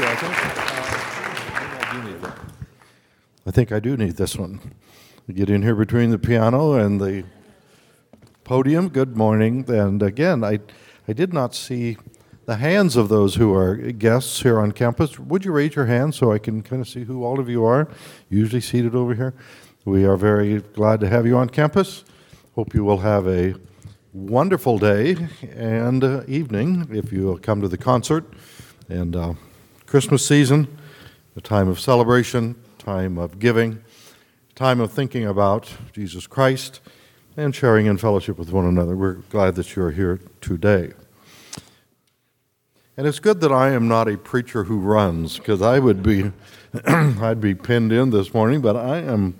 you. I think, uh, I do need. I think I do need this one. Get in here between the piano and the podium. Good morning. And again, I, I did not see the hands of those who are guests here on campus. Would you raise your hand so I can kind of see who all of you are? Usually seated over here. We are very glad to have you on campus. Hope you will have a wonderful day and uh, evening if you come to the concert and uh, Christmas season, a time of celebration, time of giving, time of thinking about Jesus Christ and sharing in fellowship with one another. We're glad that you're here today. And it's good that I am not a preacher who runs, because I would be, I'd be pinned in this morning. But I am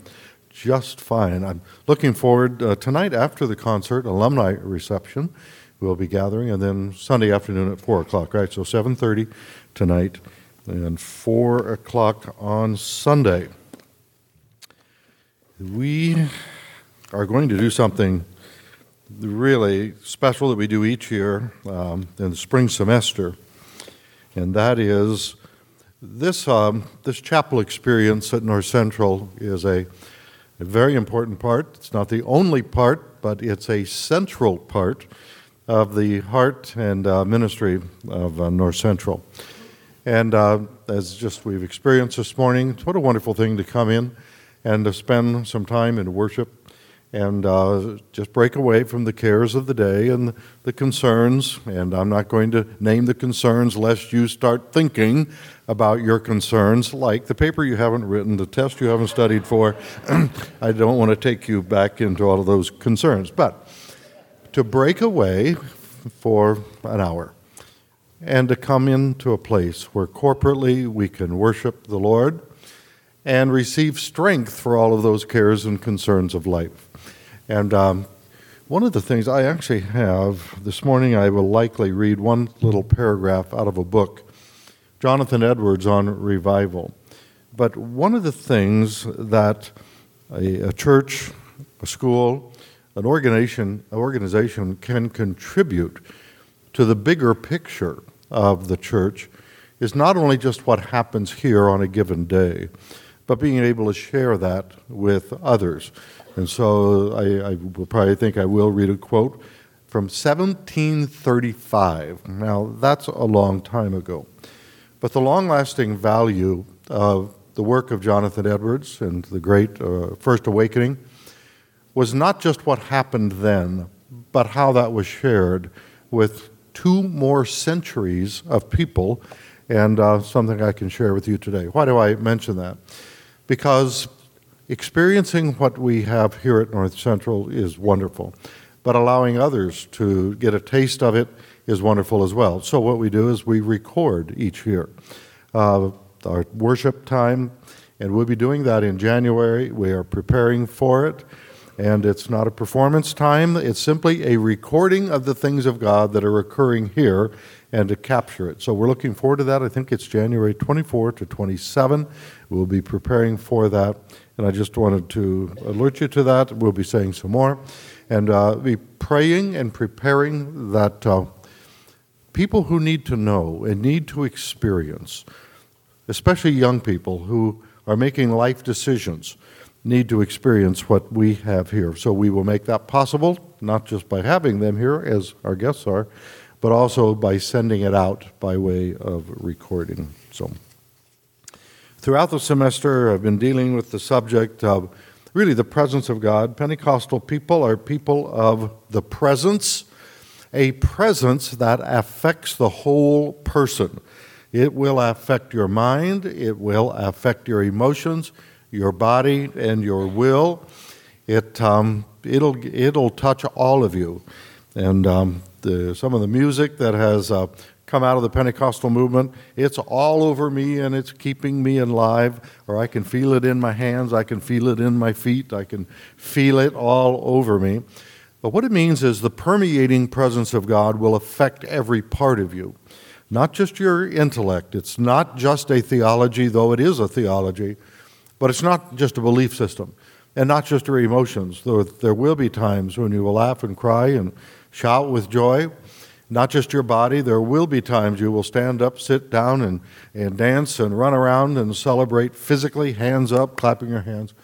just fine. I'm looking forward uh, tonight after the concert, alumni reception. We'll be gathering, and then Sunday afternoon at four o'clock. Right, so 7:30 tonight, and four o'clock on Sunday. We are going to do something really special that we do each year um, in the spring semester and that is this, um, this chapel experience at North Central is a, a, very important part. It's not the only part, but it's a central part of the heart and uh, ministry of uh, North Central. And uh, as just we've experienced this morning, what a wonderful thing to come in and to spend some time in worship and uh, just break away from the cares of the day and the concerns. And I'm not going to name the concerns lest you start thinking about your concerns, like the paper you haven't written, the test you haven't studied for. I don't want to take you back into all of those concerns. But to break away for an hour and to come into a place where corporately we can worship the Lord and receive strength for all of those cares and concerns of life. And um, one of the things I actually have this morning, I will likely read one little paragraph out of a book, Jonathan Edwards on revival. But one of the things that a, a church, a school, an organization, an organization can contribute to the bigger picture of the church is not only just what happens here on a given day, but being able to share that with others. And so I, I will probably think I will read a quote from 1735. Now, that's a long time ago. But the long lasting value of the work of Jonathan Edwards and the great uh, First Awakening was not just what happened then, but how that was shared with two more centuries of people, and uh, something I can share with you today. Why do I mention that? Because experiencing what we have here at North Central is wonderful, but allowing others to get a taste of it is wonderful as well. So, what we do is we record each year uh, our worship time, and we'll be doing that in January. We are preparing for it. And it's not a performance time, it's simply a recording of the things of God that are occurring here and to capture it. So we're looking forward to that. I think it's January 24 to 27. We'll be preparing for that. And I just wanted to alert you to that. We'll be saying some more. And uh, be praying and preparing that uh, people who need to know and need to experience, especially young people who are making life decisions, need to experience what we have here. So we will make that possible, not just by having them here, as our guests are, but also by sending it out by way of recording. So. Throughout the semester, I've been dealing with the subject of really the presence of God. Pentecostal people are people of the presence, a presence that affects the whole person. It will affect your mind, it will affect your emotions, your body, and your will. It, um, it'll, it'll touch all of you. And um, the, some of the music that has uh, come out of the Pentecostal movement. It's all over me and it's keeping me alive, or I can feel it in my hands, I can feel it in my feet, I can feel it all over me. But what it means is the permeating presence of God will affect every part of you, not just your intellect. It's not just a theology, though it is a theology, but it's not just a belief system and not just your emotions, there will be times when you will laugh and cry and shout with joy not just your body. There will be times you will stand up, sit down, and, and dance and run around and celebrate physically, hands up, clapping your hands.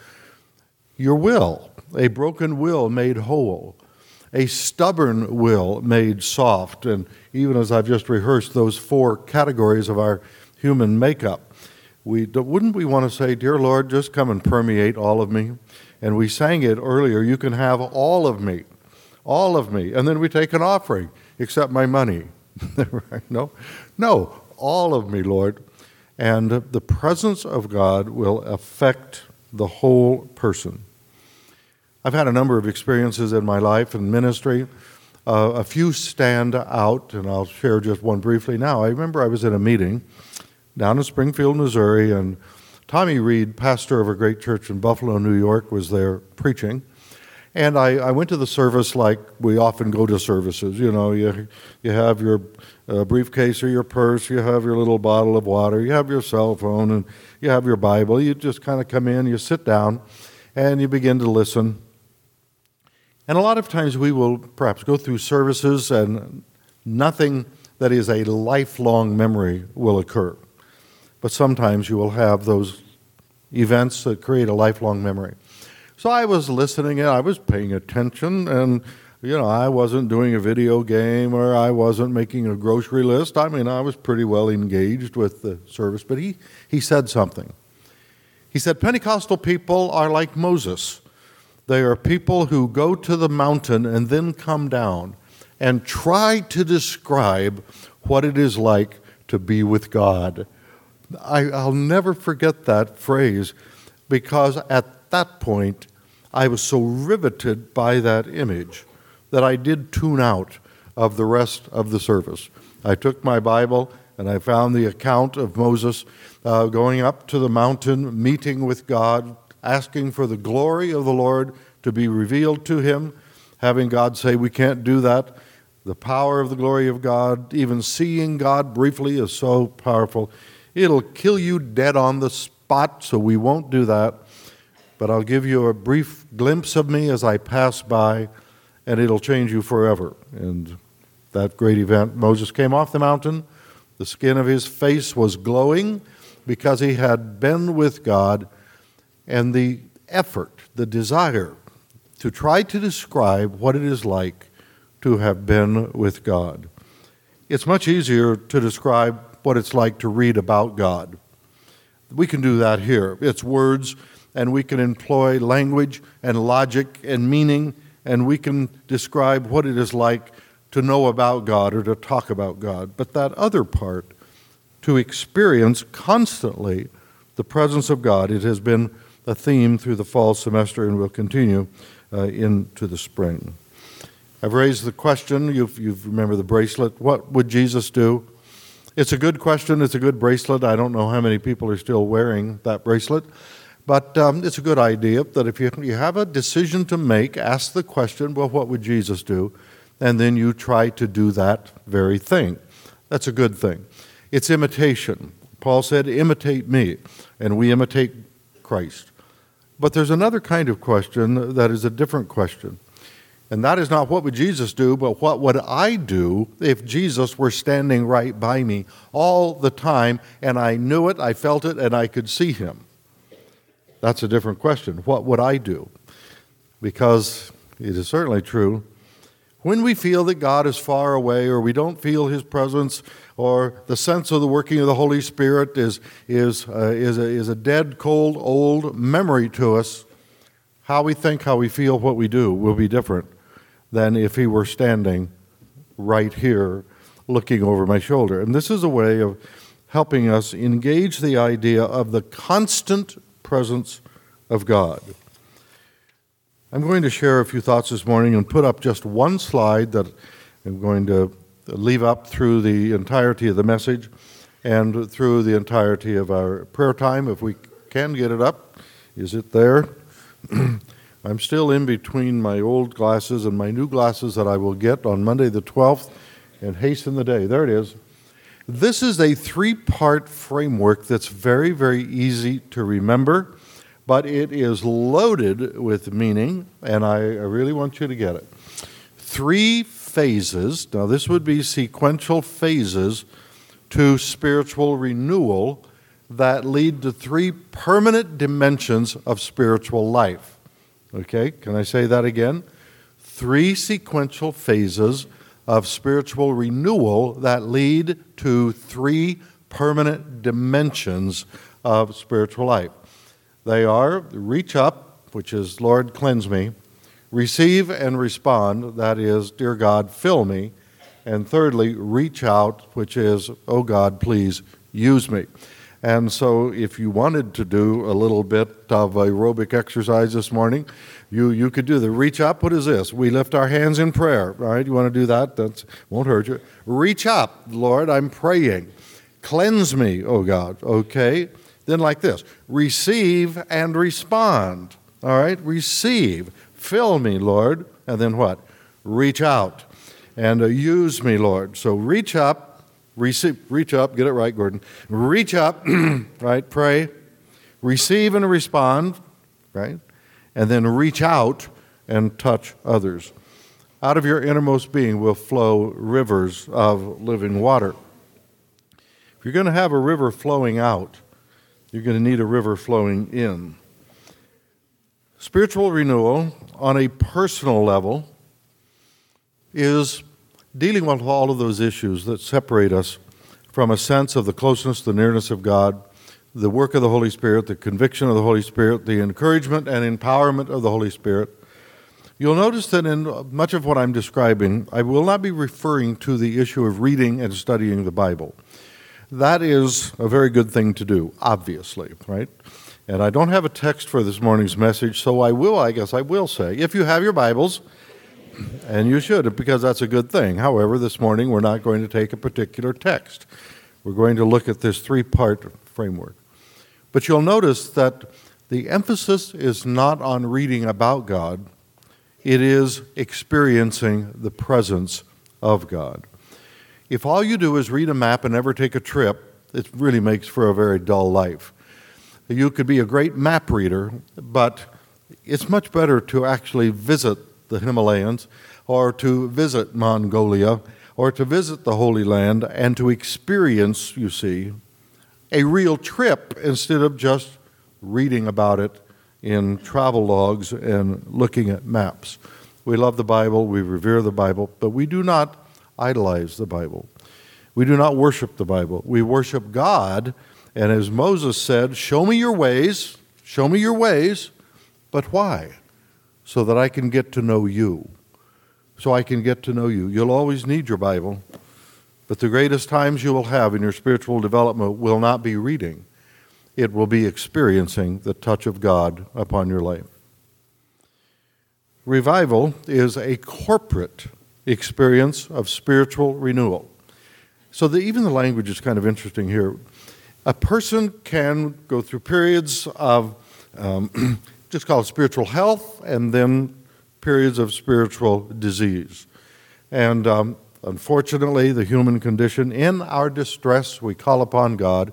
Your will, a broken will made whole, a stubborn will made soft. And even as I've just rehearsed those four categories of our human makeup, we, wouldn't we want to say, Dear Lord, just come and permeate all of me? And we sang it earlier, you can have all of me, all of me. And then we take an offering accept my money. no, no, all of me, Lord. And the presence of God will affect the whole person. I've had a number of experiences in my life and ministry. Uh, a few stand out, and I'll share just one briefly now. I remember I was in a meeting down in Springfield, Missouri, and Tommy Reid, pastor of a great church in Buffalo, New York, was there preaching. And I, I, went to the service like we often go to services. You know, you, you have your uh, briefcase or your purse, you have your little bottle of water, you have your cell phone, and you have your Bible. You just kind of come in, you sit down, and you begin to listen. And a lot of times we will perhaps go through services and nothing that is a lifelong memory will occur. But sometimes you will have those events that create a lifelong memory. So I was listening and I was paying attention, and you know, I wasn't doing a video game or I wasn't making a grocery list. I mean, I was pretty well engaged with the service. But he, he said something. He said, Pentecostal people are like Moses. They are people who go to the mountain and then come down and try to describe what it is like to be with God. I, will never forget that phrase because at that point, I was so riveted by that image that I did tune out of the rest of the service. I took my Bible and I found the account of Moses uh, going up to the mountain, meeting with God, asking for the glory of the Lord to be revealed to him, having God say, We can't do that. The power of the glory of God, even seeing God briefly, is so powerful. It'll kill you dead on the spot, so we won't do that but I'll give you a brief glimpse of me as I pass by, and it'll change you forever. And that great event, Moses came off the mountain. The skin of his face was glowing because he had been with God, and the effort, the desire to try to describe what it is like to have been with God. It's much easier to describe what it's like to read about God. We can do that here. It's words and we can employ language and logic and meaning, and we can describe what it is like to know about God or to talk about God. But that other part, to experience constantly the presence of God, it has been a theme through the fall semester and will continue uh, into the spring. I've raised the question, you you remember the bracelet, what would Jesus do? It's a good question, it's a good bracelet. I don't know how many people are still wearing that bracelet. But um, it's a good idea that if you, you have a decision to make, ask the question, well, what would Jesus do? And then you try to do that very thing. That's a good thing. It's imitation. Paul said, imitate me, and we imitate Christ. But there's another kind of question that is a different question. And that is not what would Jesus do, but what would I do if Jesus were standing right by me all the time and I knew it, I felt it, and I could see him? That's a different question. What would I do? Because it is certainly true. When we feel that God is far away, or we don't feel His presence, or the sense of the working of the Holy Spirit is, is, uh, is, a, is a dead, cold, old memory to us, how we think, how we feel, what we do will be different than if He were standing right here looking over my shoulder. And this is a way of helping us engage the idea of the constant presence of God. I'm going to share a few thoughts this morning and put up just one slide that I'm going to leave up through the entirety of the message and through the entirety of our prayer time. If we can get it up, is it there? I'm still in between my old glasses and my new glasses that I will get on Monday the 12th and hasten the day. There it is. This is a three part framework that's very, very easy to remember, but it is loaded with meaning, and I really want you to get it. three phases. Now, this would be sequential phases to spiritual renewal that lead to three permanent dimensions of spiritual life. Okay, can I say that again? Three sequential phases of spiritual renewal that lead to three permanent dimensions of spiritual life. They are reach up, which is Lord, cleanse me, receive and respond, that is, dear God, fill me, and thirdly, reach out, which is, oh God, please use me. And so, if you wanted to do a little bit of aerobic exercise this morning, you, you could do the reach up. What is this? We lift our hands in prayer, right? You want to do that? That won't hurt you. Reach up, Lord, I'm praying. Cleanse me, oh God. Okay. Then, like this receive and respond. All right? Receive. Fill me, Lord. And then what? Reach out and uh, use me, Lord. So reach up, receive, reach up, get it right, Gordon. Reach up, right? Pray, receive and respond, right? And then reach out and touch others. Out of your innermost being will flow rivers of living water. If you're going to have a river flowing out, you're going to need a river flowing in. Spiritual renewal on a personal level is dealing with all of those issues that separate us from a sense of the closeness, the nearness of God, the work of the Holy Spirit, the conviction of the Holy Spirit, the encouragement and empowerment of the Holy Spirit. You'll notice that in much of what I'm describing, I will not be referring to the issue of reading and studying the Bible. That is a very good thing to do, obviously, right? And I don't have a text for this morning's message, so I will, I guess I will say, if you have your Bibles, and you should, because that's a good thing. However, this morning we're not going to take a particular text. We're going to look at this three part framework. But you'll notice that the emphasis is not on reading about God, it is experiencing the presence of God. If all you do is read a map and never take a trip, it really makes for a very dull life. You could be a great map reader, but it's much better to actually visit the Himalayas, or to visit Mongolia, or to visit the Holy Land, and to experience, you see, a real trip instead of just reading about it in travel logs and looking at maps. We love the Bible, we revere the Bible, but we do not idolize the Bible. We do not worship the Bible. We worship God, and as Moses said, Show me your ways, show me your ways, but why? So that I can get to know you. So I can get to know you. You'll always need your Bible, but the greatest times you will have in your spiritual development will not be reading, it will be experiencing the touch of God upon your life. Revival is a corporate experience of spiritual renewal. So the, even the language is kind of interesting here. A person can go through periods of um, just call it spiritual health, and then periods of spiritual disease. And um, unfortunately, the human condition, in our distress, we call upon God,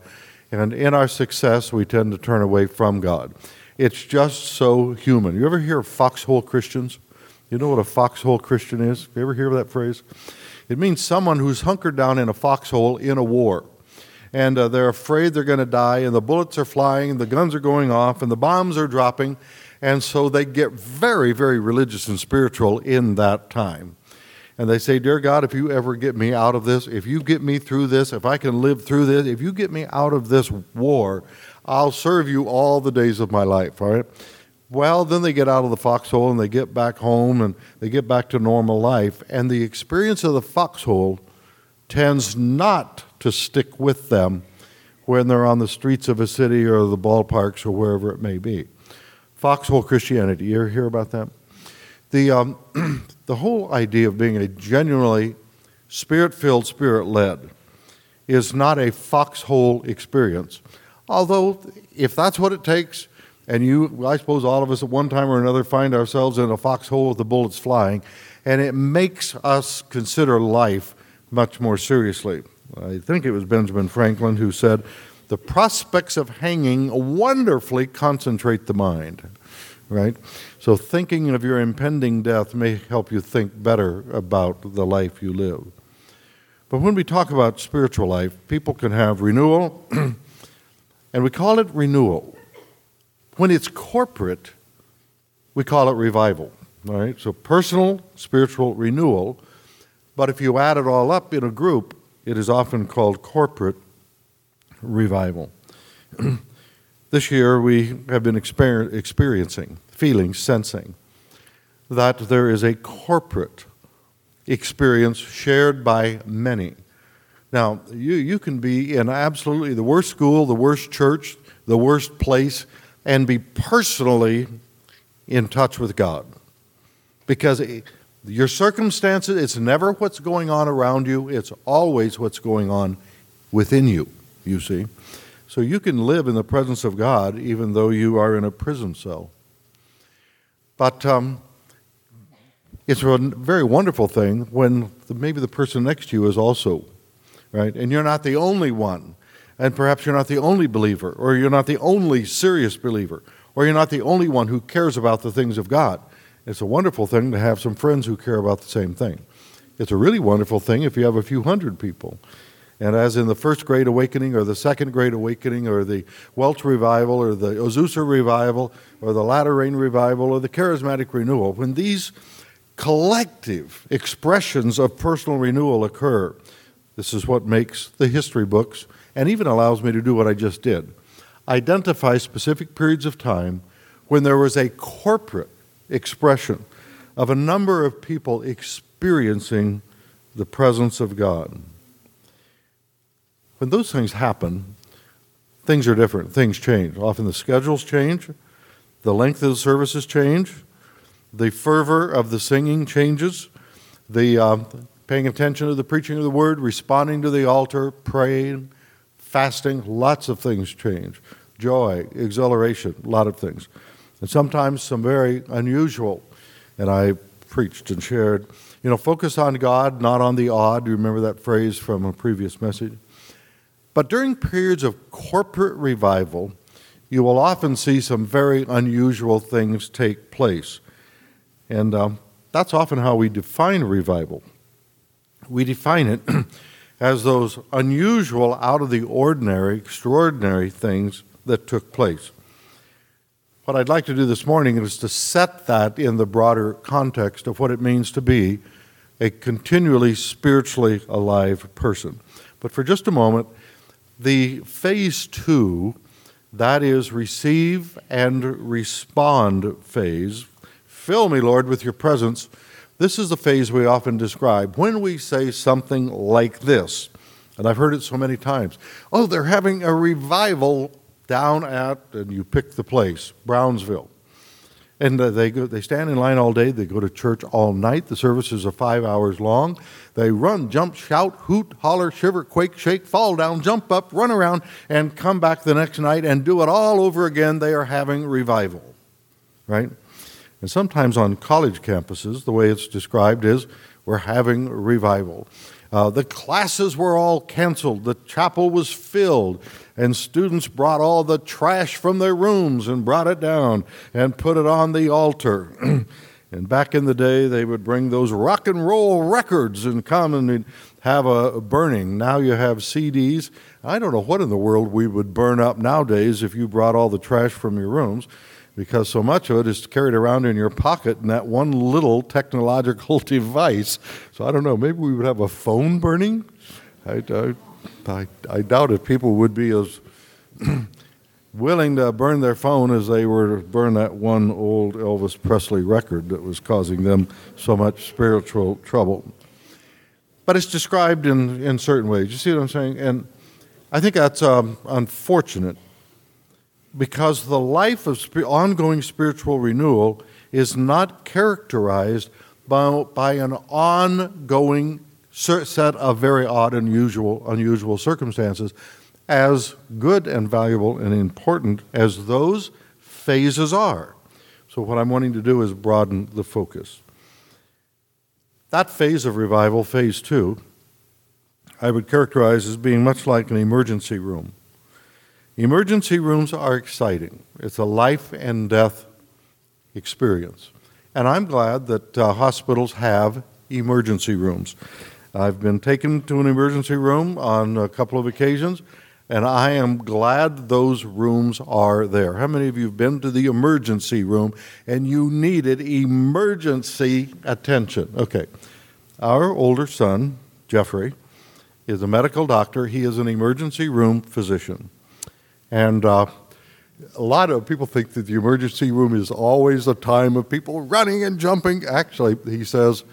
and in our success, we tend to turn away from God. It's just so human. You ever hear of foxhole Christians? You know what a foxhole Christian is? You ever hear that phrase? It means someone who's hunkered down in a foxhole in a war and uh, they're afraid they're going to die, and the bullets are flying, and the guns are going off, and the bombs are dropping, and so they get very, very religious and spiritual in that time. And they say, Dear God, if you ever get me out of this, if you get me through this, if I can live through this, if you get me out of this war, I'll serve you all the days of my life, all right? Well, then they get out of the foxhole and they get back home and they get back to normal life. And the experience of the foxhole tends not to stick with them when they're on the streets of a city or the ballparks or wherever it may be. Foxhole Christianity, you ever hear about that? The, um, the whole idea of being a genuinely spirit filled, spirit led is not a foxhole experience. Although, if that's what it takes, and you, I suppose all of us at one time or another find ourselves in a foxhole with the bullets flying, and it makes us consider life much more seriously. I think it was Benjamin Franklin who said, The prospects of hanging wonderfully concentrate the mind. right? So thinking of your impending death may help you think better about the life you live. But when we talk about spiritual life, people can have renewal, and we call it renewal. When it's corporate, we call it revival. All right? So personal spiritual renewal. But if you add it all up in a group, it is often called corporate revival. this year we have been exper- experiencing, feeling, sensing that there is a corporate experience shared by many. Now, you, you can be in absolutely the worst school, the worst church, the worst place, and be personally in touch with God. Because your circumstances, it's never what's going on around you, it's always what's going on within you, you see. So you can live in the presence of God even though you are in a prison cell. But um, it's a very wonderful thing when the, maybe the person next to you is also, right? And you're not the only one. And perhaps you're not the only believer, or you're not the only serious believer, or you're not the only one who cares about the things of God. It's a wonderful thing to have some friends who care about the same thing. It's a really wonderful thing if you have a few hundred people. And as in the first Great Awakening, or the second Great Awakening, or the Welsh Revival, or the Azusa Revival, or the Latter Rain Revival, or the Charismatic Renewal, when these collective expressions of personal renewal occur, this is what makes the history books and even allows me to do what I just did identify specific periods of time when there was a corporate expression of a number of people experiencing the presence of God. When those things happen, things are different. Things change. Often the schedules change, the length of the services change, the fervor of the singing changes, the uh, paying attention to the preaching of the word, responding to the altar, praying, fasting, lots of things change. Joy, exhilaration, a lot of things. And sometimes some very unusual. And I preached and shared, you know, focus on God, not on the odd. You remember that phrase from a previous message? But during periods of corporate revival, you will often see some very unusual things take place. And um, that's often how we define revival. We define it as those unusual, out of the ordinary, extraordinary things that took place. What I'd like to do this morning is to set that in the broader context of what it means to be a continually spiritually alive person. But for just a moment, the phase two, that is receive and respond phase, fill me, Lord, with your presence. This is the phase we often describe when we say something like this, and I've heard it so many times. Oh, they're having a revival down at, and you pick the place, Brownsville. And uh, they, go, they stand in line all day. They go to church all night. The services are five hours long. They run, jump, shout, hoot, holler, shiver, quake, shake, fall down, jump up, run around, and come back the next night and do it all over again. They are having revival, right? And sometimes on college campuses, the way it's described is we're having revival. Uh, the classes were all canceled, the chapel was filled, and students brought all the trash from their rooms and brought it down and put it on the altar. and back in the day, they would bring those rock and roll records and come and have a burning. Now you have CDs. I don't know what in the world we would burn up nowadays if you brought all the trash from your rooms because so much of it is carried around in your pocket in that one little technological device. So I don't know, maybe we would have a phone burning? I, I, I I doubt if people would be as willing to burn their phone as they were to burn that one old Elvis Presley record that was causing them so much spiritual trouble. But it's described in, in certain ways. You see what I'm saying? And I think that's um, unfortunate because the life of ongoing spiritual renewal is not characterized by, by an ongoing set of very odd, unusual, unusual circumstances, as good and valuable and important as those phases are. So, what I'm wanting to do is broaden the focus. That phase of revival, phase two, I would characterize as being much like an emergency room. Emergency rooms are exciting. It's a life and death experience. And I'm glad that uh, hospitals have emergency rooms. I've been taken to an emergency room on a couple of occasions, and I am glad those rooms are there. How many of you have been to the emergency room and you needed emergency attention? Okay. Our older son, Jeffrey, is a medical doctor. He is an emergency room physician. And uh, a lot of people think that the emergency room is always a time of people running and jumping. Actually, he says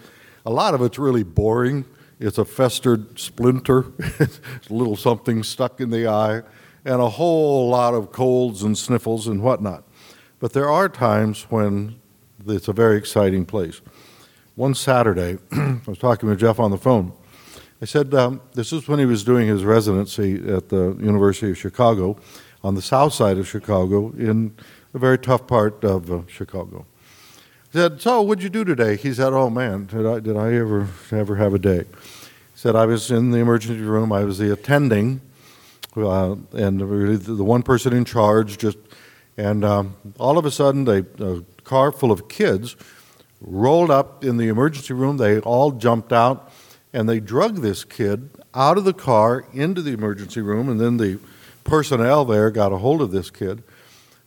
a lot of it's really boring it's a festered splinter, it's a little something stuck in the eye, and a whole lot of colds and sniffles and whatnot. But there are times when it's a very exciting place. One Saturday, I was talking with Jeff on the phone. I said, um, This is when he was doing his residency at the University of Chicago on the south side of Chicago in a very tough part of uh, Chicago said, "So, what'd you do today?" He said, "Oh man, did I did I ever ever have a day?" He said, "I was in the emergency room. I was the attending, uh, and really the one person in charge. Just and um, all of a sudden, a car full of kids rolled up in the emergency room. They all jumped out, and they drug this kid out of the car into the emergency room, and then the personnel there got a hold of this kid."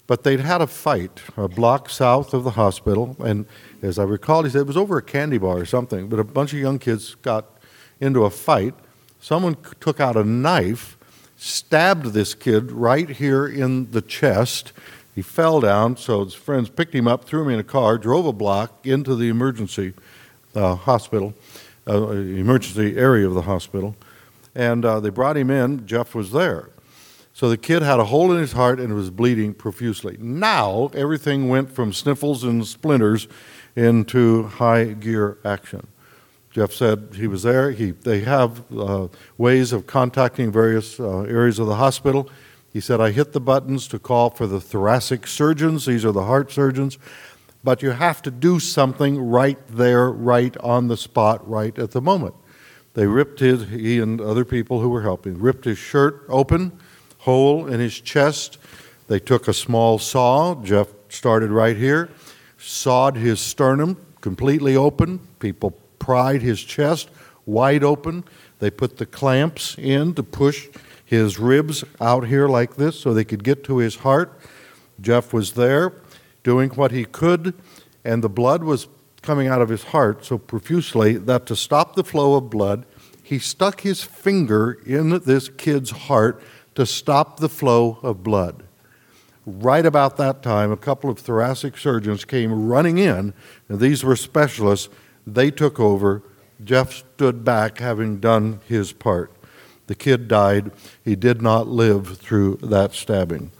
But they'd had a fight a block south of the hospital, and as I recall, he said it was over a candy bar or something. But a bunch of young kids got into a fight. Someone took out a knife, stabbed this kid right here in the chest. He fell down, so his friends picked him up, threw him in a car, drove a block into the emergency uh, hospital, uh, emergency area of the hospital, and uh, they brought him in. Jeff was there. So the kid had a hole in his heart and was bleeding profusely. Now everything went from sniffles and splinters into high gear action. Jeff said he was there. He, they have uh, ways of contacting various uh, areas of the hospital. He said, I hit the buttons to call for the thoracic surgeons, these are the heart surgeons, but you have to do something right there, right on the spot, right at the moment. They ripped his, he and other people who were helping, ripped his shirt open hole in his chest. They took a small saw, Jeff started right here, sawed his sternum completely open. People pried his chest wide open. They put the clamps in to push his ribs out here like this so they could get to his heart. Jeff was there doing what he could, and the blood was coming out of his heart so profusely that to stop the flow of blood, he stuck his finger in this kid's heart to stop the flow of blood. Right about that time, a couple of thoracic surgeons came running in, and these were specialists. They took over. Jeff stood back, having done his part. The kid died. He did not live through that stabbing.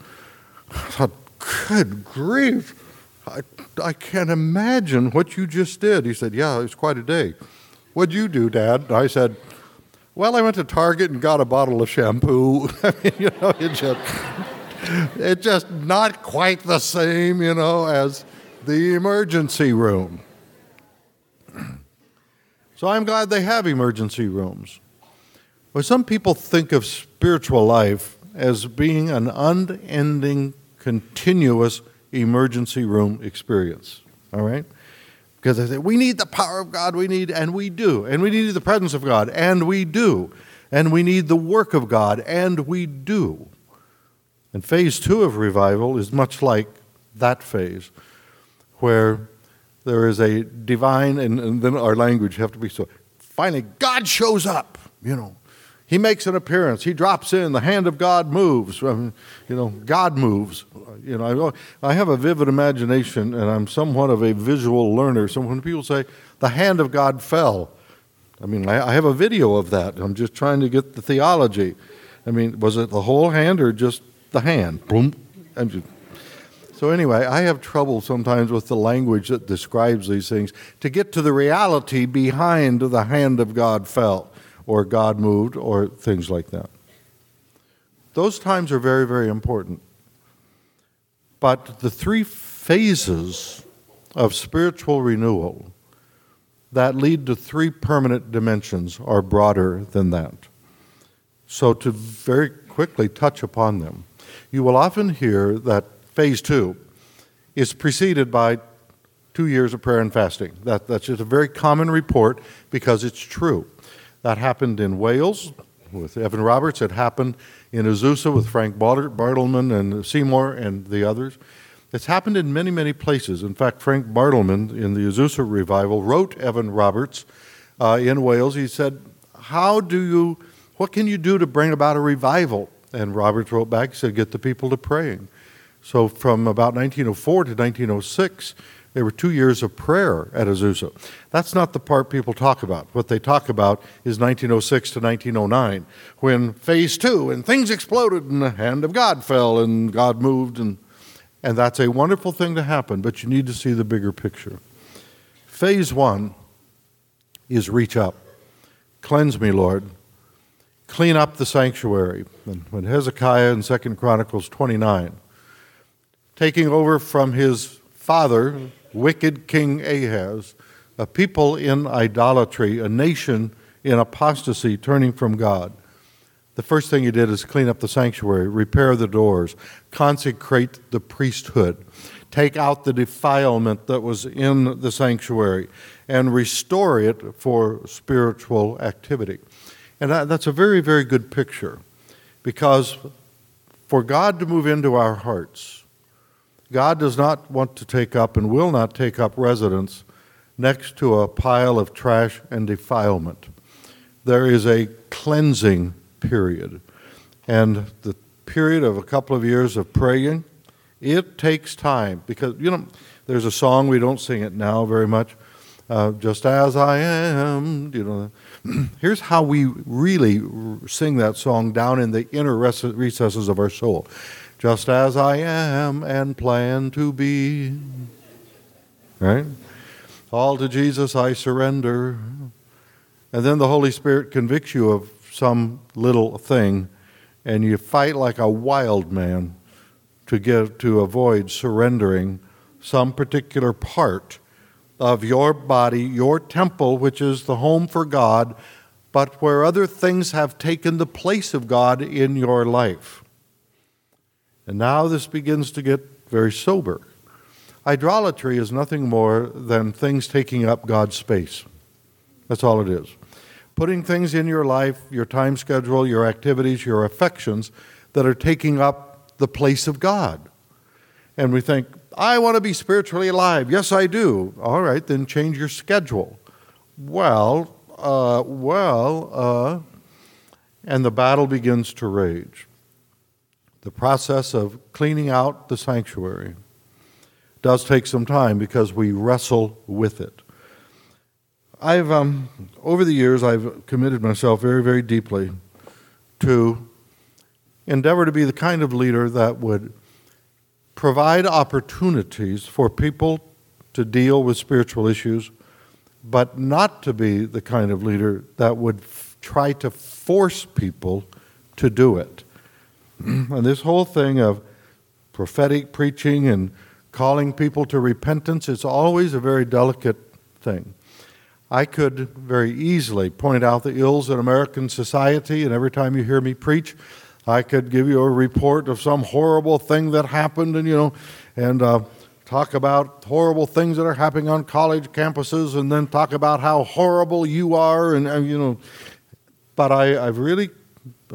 I thought, good grief. I, I can't imagine what you just did. He said, Yeah, it was quite a day. What'd you do, Dad? I said, well, I went to Target and got a bottle of shampoo. You know, it just, it's just not quite the same, you know, as the emergency room. So I'm glad they have emergency rooms. But some people think of spiritual life as being an unending, continuous emergency room experience. All right? Because they say, we need the power of God, we need, and we do. And we need the presence of God, and we do. And we need the work of God, and we do. And phase two of revival is much like that phase, where there is a divine, and, and then our language have to be so. Finally, God shows up, you know. He makes an appearance. He drops in. The hand of God moves. I mean, you know, God moves. You know, I, I have a vivid imagination, and I'm somewhat of a visual learner. So when people say the hand of God fell, I mean, I, I have a video of that. I'm just trying to get the theology. I mean, was it the whole hand or just the hand? Boom. Just, so anyway, I have trouble sometimes with the language that describes these things to get to the reality behind the hand of God fell or God moved or things like that. Those times are very, very important. But the three phases of spiritual renewal that lead to three permanent dimensions are broader than that. So, to very quickly touch upon them, you will often hear that phase two is preceded by two years of prayer and fasting. That, that's just a very common report because it's true. That happened in Wales with Evan Roberts. It happened in Azusa with Frank Bartleman and Seymour and the others. It's happened in many, many places. In fact, Frank Bartleman in the Azusa revival wrote Evan Roberts uh, in Wales. He said, How do you, what can you do to bring about a revival? And Roberts wrote back, he said, Get the people to praying. So from about 1904 to 1906, there were two years of prayer at Azusa. That's not the part people talk about. What they talk about is 1906 to 1909, when phase two and things exploded and the hand of God fell and God moved. And, and that's a wonderful thing to happen, but you need to see the bigger picture. Phase one is reach up. Cleanse me, Lord. Clean up the sanctuary. And when Hezekiah in 2 Chronicles 29, taking over from his father, wicked King Ahaz, a people in idolatry, a nation in apostasy turning from God. The first thing he did is clean up the sanctuary, repair the doors, consecrate the priesthood, take out the defilement that was in the sanctuary, and restore it for spiritual activity. And that's a very, very good picture because for God to move into our hearts, God does not want to take up and will not take up residence next to a pile of trash and defilement. There is a cleansing period. And the period of a couple of years of praying, it takes time because, you know, there's a song, we don't sing it now very much, uh, just as I am, you know. Here's how we really sing that song down in the inner recesses of our soul just as I am and plan to be. Right? All to Jesus I surrender. And then the Holy Spirit convicts you of some little thing, and you fight like a wild man to get to avoid surrendering some particular part of your body, your temple, which is the home for God, but where other things have taken the place of God in your life. And now this begins to get very sober. Idolatry is nothing more than things taking up God's space. That's all it is. Putting things in your life, your time schedule, your activities, your affections that are taking up the place of God. And we think, I want to be spiritually alive. Yes, I do. All right, then change your schedule. Well, uh, well, uh, and the battle begins to rage the process of cleaning out the sanctuary does take some time because we wrestle with it. I've, um, over the years, I've committed myself very, very deeply to endeavor to be the kind of leader that would provide opportunities for people to deal with spiritual issues, but not to be the kind of leader that would f- try to force people to do it. and this whole thing of prophetic preaching and calling people to repentance, is always a very delicate thing. I could very easily point out the ills in American society, and every time you hear me preach, I could give you a report of some horrible thing that happened, and you know, and uh, talk about horrible things that are happening on college campuses, and then talk about how horrible you are, and uh, you know. But I, I've really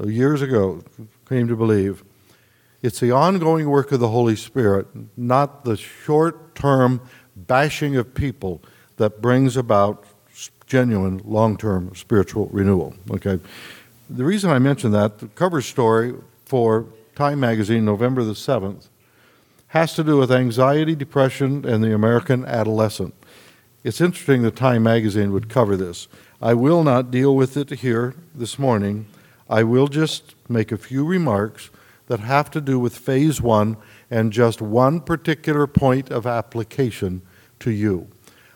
years ago came to believe. It's the ongoing work of the Holy Spirit, not the short term bashing of people, that brings about genuine long term spiritual renewal. Okay? The reason I mention that, the cover story for Time Magazine, November the 7th, has to do with anxiety, depression, and the American adolescent. It's interesting that Time Magazine would cover this. I will not deal with it here this morning I will just make a few remarks that have to do with phase one and just one particular point of application to you.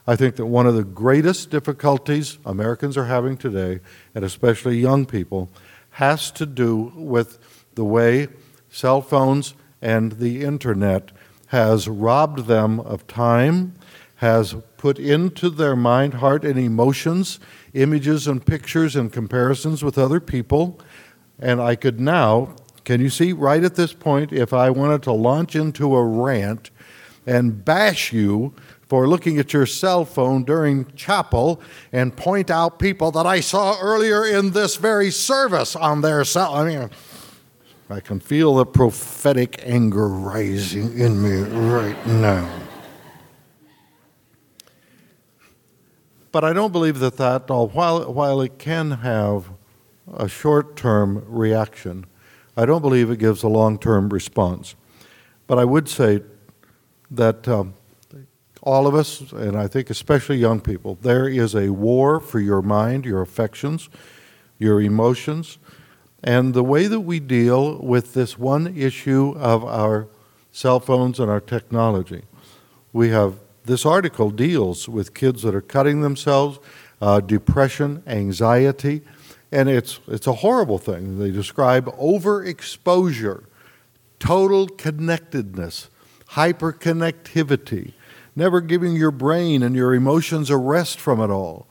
I think that one of the greatest difficulties Americans are having today, and especially young people, has to do with the way cell phones and the internet has robbed them of time, has put into their mind, heart, and emotions images and pictures and comparisons with other people. And I could now, can you see, right at this point, if I wanted to launch into a rant and bash you for looking at your cell phone during chapel and point out people that I saw earlier in this very service on their cell. I mean, I can feel the prophetic anger rising in me right now. But I don't believe that that, while, while it can have a short term reaction, I don't believe it gives a long term response. But I would say that um, all of us, and I think especially young people, there is a war for your mind, your affections, your emotions, and the way that we deal with this one issue of our cell phones and our technology. We have this article deals with kids that are cutting themselves, uh, depression, anxiety, and it's, it's a horrible thing. They describe overexposure, total connectedness, hyperconnectivity, never giving your brain and your emotions a rest from it all.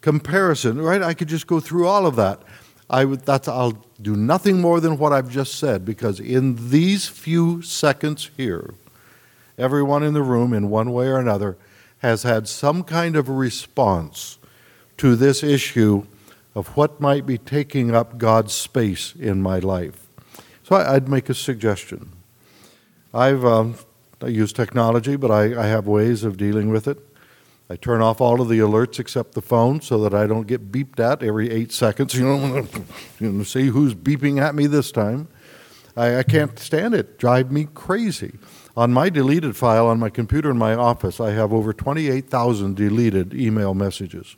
Comparison, right? I could just go through all of that. I would, that's, I'll do nothing more than what I've just said because in these few seconds here, everyone in the room, in one way or another, has had some kind of response to this issue of what might be taking up God's space in my life. So I'd make a suggestion. I've um, I use technology, but I, I have ways of dealing with it. I turn off all of the alerts except the phone so that I don't get beeped at every eight seconds. You know, you know see who's beeping at me this time. I, I can't stand it. Drive me crazy. On my deleted file on my computer in my office, I have over 28,000 deleted email messages.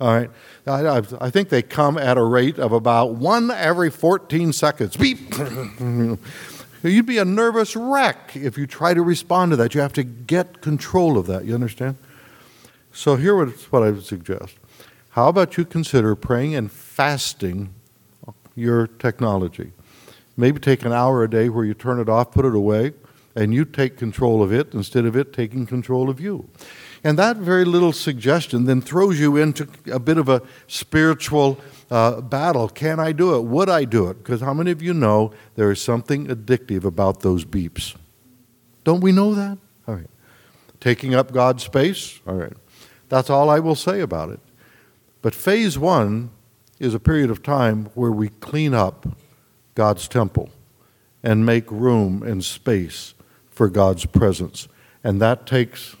All right. I, I, think they come at a rate of about one every 14 seconds. Beep. You'd be a nervous wreck if you try to respond to that. You have to get control of that. You understand? So here's what I would suggest. How about you consider praying and fasting your technology? Maybe take an hour a day where you turn it off, put it away, and you take control of it instead of it taking control of you. And that very little suggestion then throws you into a bit of a spiritual uh, battle. Can I do it? Would I do it? Because how many of you know there is something addictive about those beeps? Don't we know that? All right. Taking up God's space? All right. That's all I will say about it. But phase one is a period of time where we clean up God's temple and make room and space for God's presence. And that takes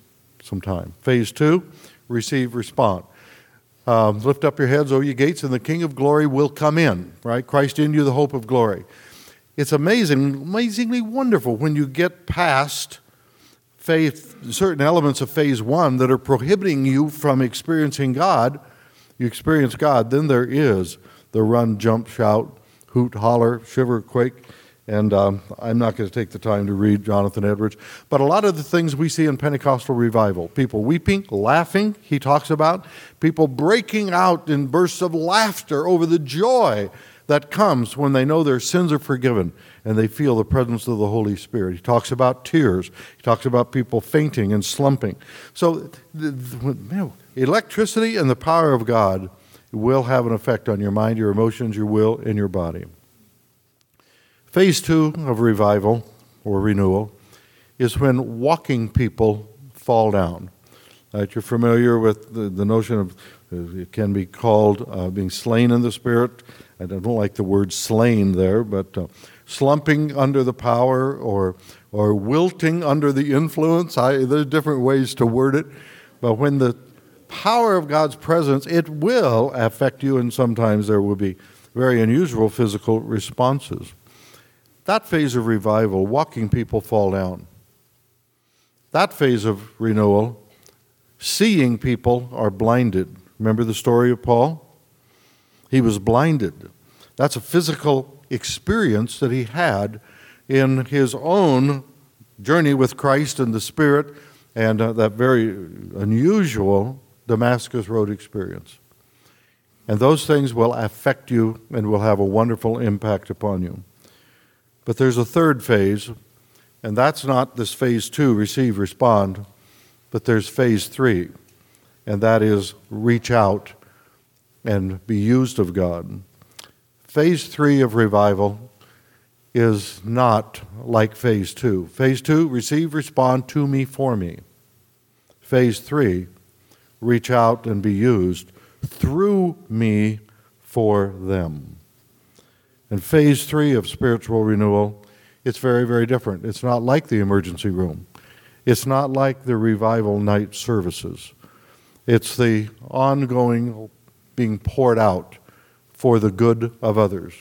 some time. Phase two, receive, respond. Um, lift up your heads, O ye gates, and the King of glory will come in, right? Christ in you, the hope of glory. It's amazing, amazingly wonderful when you get past faith, certain elements of phase one that are prohibiting you from experiencing God. You experience God, then there is the run, jump, shout, hoot, holler, shiver, quake, and um, I'm not going to take the time to read Jonathan Edwards. But a lot of the things we see in Pentecostal revival people weeping, laughing, he talks about, people breaking out in bursts of laughter over the joy that comes when they know their sins are forgiven and they feel the presence of the Holy Spirit. He talks about tears, he talks about people fainting and slumping. So, the, the, electricity and the power of God will have an effect on your mind, your emotions, your will, and your body. Phase two of revival or renewal is when walking people fall down. Right? You're familiar with the, the notion of uh, it can be called uh, being slain in the spirit. I don't like the word slain there, but uh, slumping under the power or, or wilting under the influence. I, there's different ways to word it. But when the power of God's presence, it will affect you, and sometimes there will be very unusual physical responses. That phase of revival, walking people fall down. That phase of renewal, seeing people are blinded. Remember the story of Paul? He was blinded. That's a physical experience that he had in his own journey with Christ and the Spirit and uh, that very unusual Damascus Road experience. And those things will affect you and will have a wonderful impact upon you. But there's a third phase, and that's not this phase two, receive, respond, but there's phase three, and that is reach out and be used of God. Phase three of revival is not like phase two. Phase two, receive, respond to me, for me. Phase three, reach out and be used through me for them. And phase three of spiritual renewal, it's very, very different. It's not like the emergency room. It's not like the revival night services. It's the ongoing being poured out for the good of others.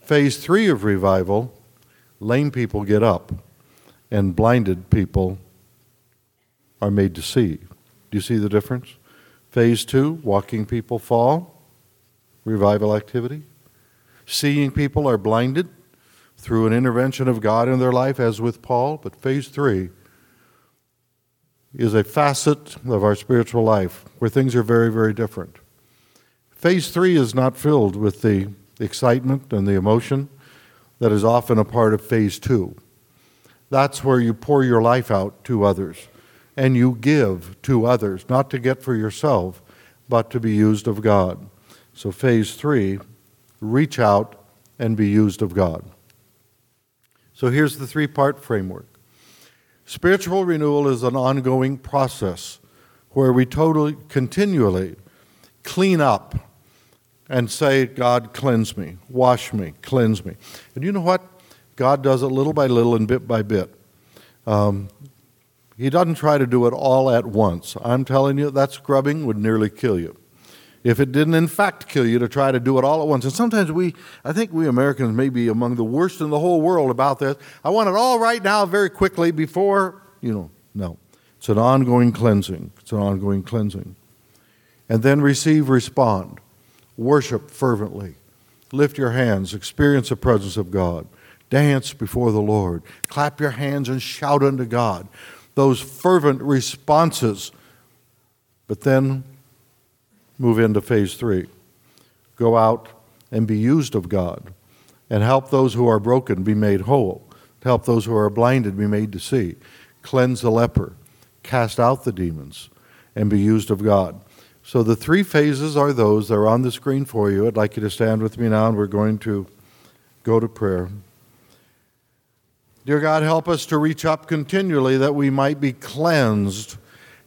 Phase three of revival, lame people get up and blinded people are made to see. Do you see the difference? Phase two, walking people fall, revival activity. Seeing people are blinded through an intervention of God in their life, as with Paul. But phase three is a facet of our spiritual life where things are very, very different. Phase three is not filled with the excitement and the emotion that is often a part of phase two. That's where you pour your life out to others and you give to others, not to get for yourself, but to be used of God. So, phase three reach out and be used of God. So, here's the three part framework spiritual renewal is an ongoing process where we totally, continually clean up and say, God, cleanse me, wash me, cleanse me. And you know what? God does it little by little and bit by bit. Um, he doesn't try to do it all at once. I'm telling you, that scrubbing would nearly kill you. If it didn't, in fact, kill you to try to do it all at once. And sometimes we, I think we Americans may be among the worst in the whole world about this. I want it all right now, very quickly, before, you know, no. It's an ongoing cleansing. It's an ongoing cleansing. And then receive, respond. Worship fervently. Lift your hands. Experience the presence of God. Dance before the Lord. Clap your hands and shout unto God those fervent responses. But then move into phase three. Go out and be used of God and help those who are broken be made whole, help those who are blinded be made to see, cleanse the leper, cast out the demons, and be used of God. So the three phases are those. They're on the screen for you. I'd like you to stand with me now, and we're going to go to prayer. Dear God, help us to reach up continually that we might be cleansed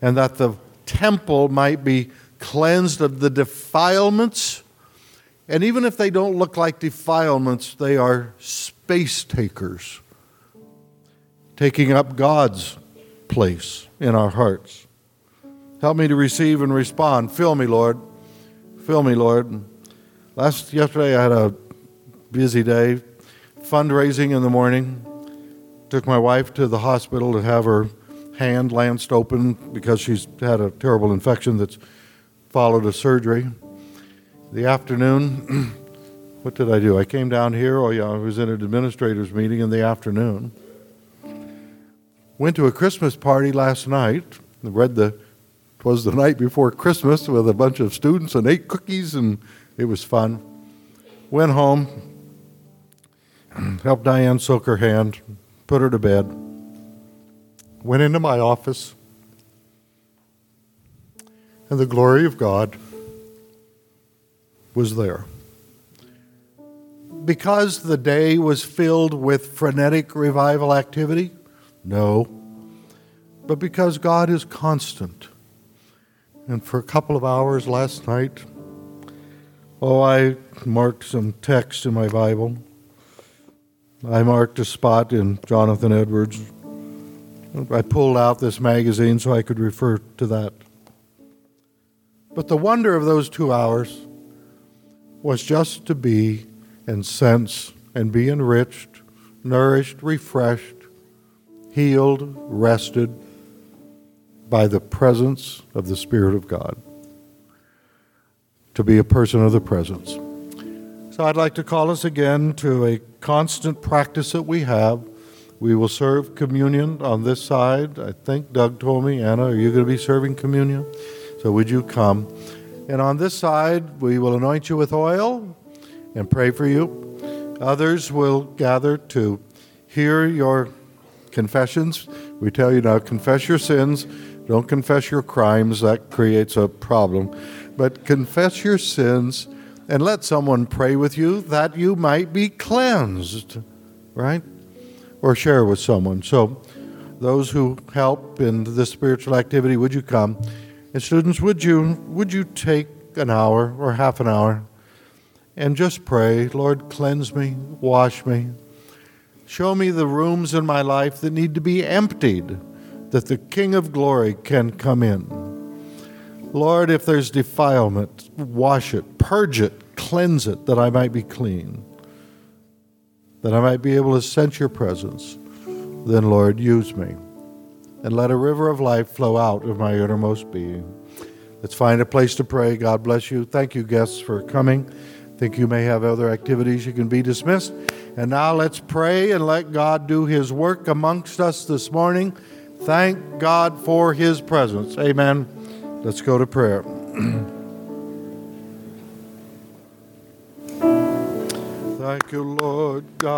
and that the temple might be cleansed of the defilements. And even if they don't look like defilements, they are space takers, taking up God's place in our hearts. Help me to receive and respond. Fill me, Lord. Fill me, Lord. Last yesterday I had a busy day, fundraising in the morning took my wife to the hospital to have her hand lanced open because she's had a terrible infection that's followed a surgery. The afternoon, what did I do? I came down here. Oh, yeah, I was in an administrators meeting in the afternoon. Went to a Christmas party last night. Read the, it was the night before Christmas with a bunch of students and ate cookies, and it was fun. Went home, helped Diane soak her hand, put her to bed, went into my office, and the glory of God was there. Because the day was filled with frenetic revival activity? No. But because God is constant. And for a couple of hours last night, oh, I marked some text in my Bible. I marked a spot in Jonathan Edwards. I pulled out this magazine so I could refer to that. But the wonder of those two hours was just to be and sense and be enriched, nourished, refreshed, healed, rested by the presence of the Spirit of God. To be a person of the presence. So I'd like to call us again to a constant practice that we have. We will serve communion on this side. I think Doug told me, Anna, are you going to be serving communion? So would you come? And on this side, we will anoint you with oil and pray for you. Others will gather to hear your confessions. We tell you now, confess your sins. Don't confess your crimes. That creates a problem. But confess your sins and let someone pray with you that you might be cleansed, right? Or share with someone. So those who help in this spiritual activity, would you come? And students, would you, would you take an hour or half an hour and just pray, Lord, cleanse me, wash me, show me the rooms in my life that need to be emptied, that the King of glory can come in. Lord, if there's defilement, wash it, purge it, cleanse it, that I might be clean, that I might be able to sense your presence. Then, Lord, use me and let a river of life flow out of my innermost being. Let's find a place to pray. God bless you. Thank you, guests, for coming. I Think you may have other activities. You can be dismissed. And now let's pray and let God do his work amongst us this morning. Thank God for his presence. Amen. Let's go to prayer. Thank you, Lord God.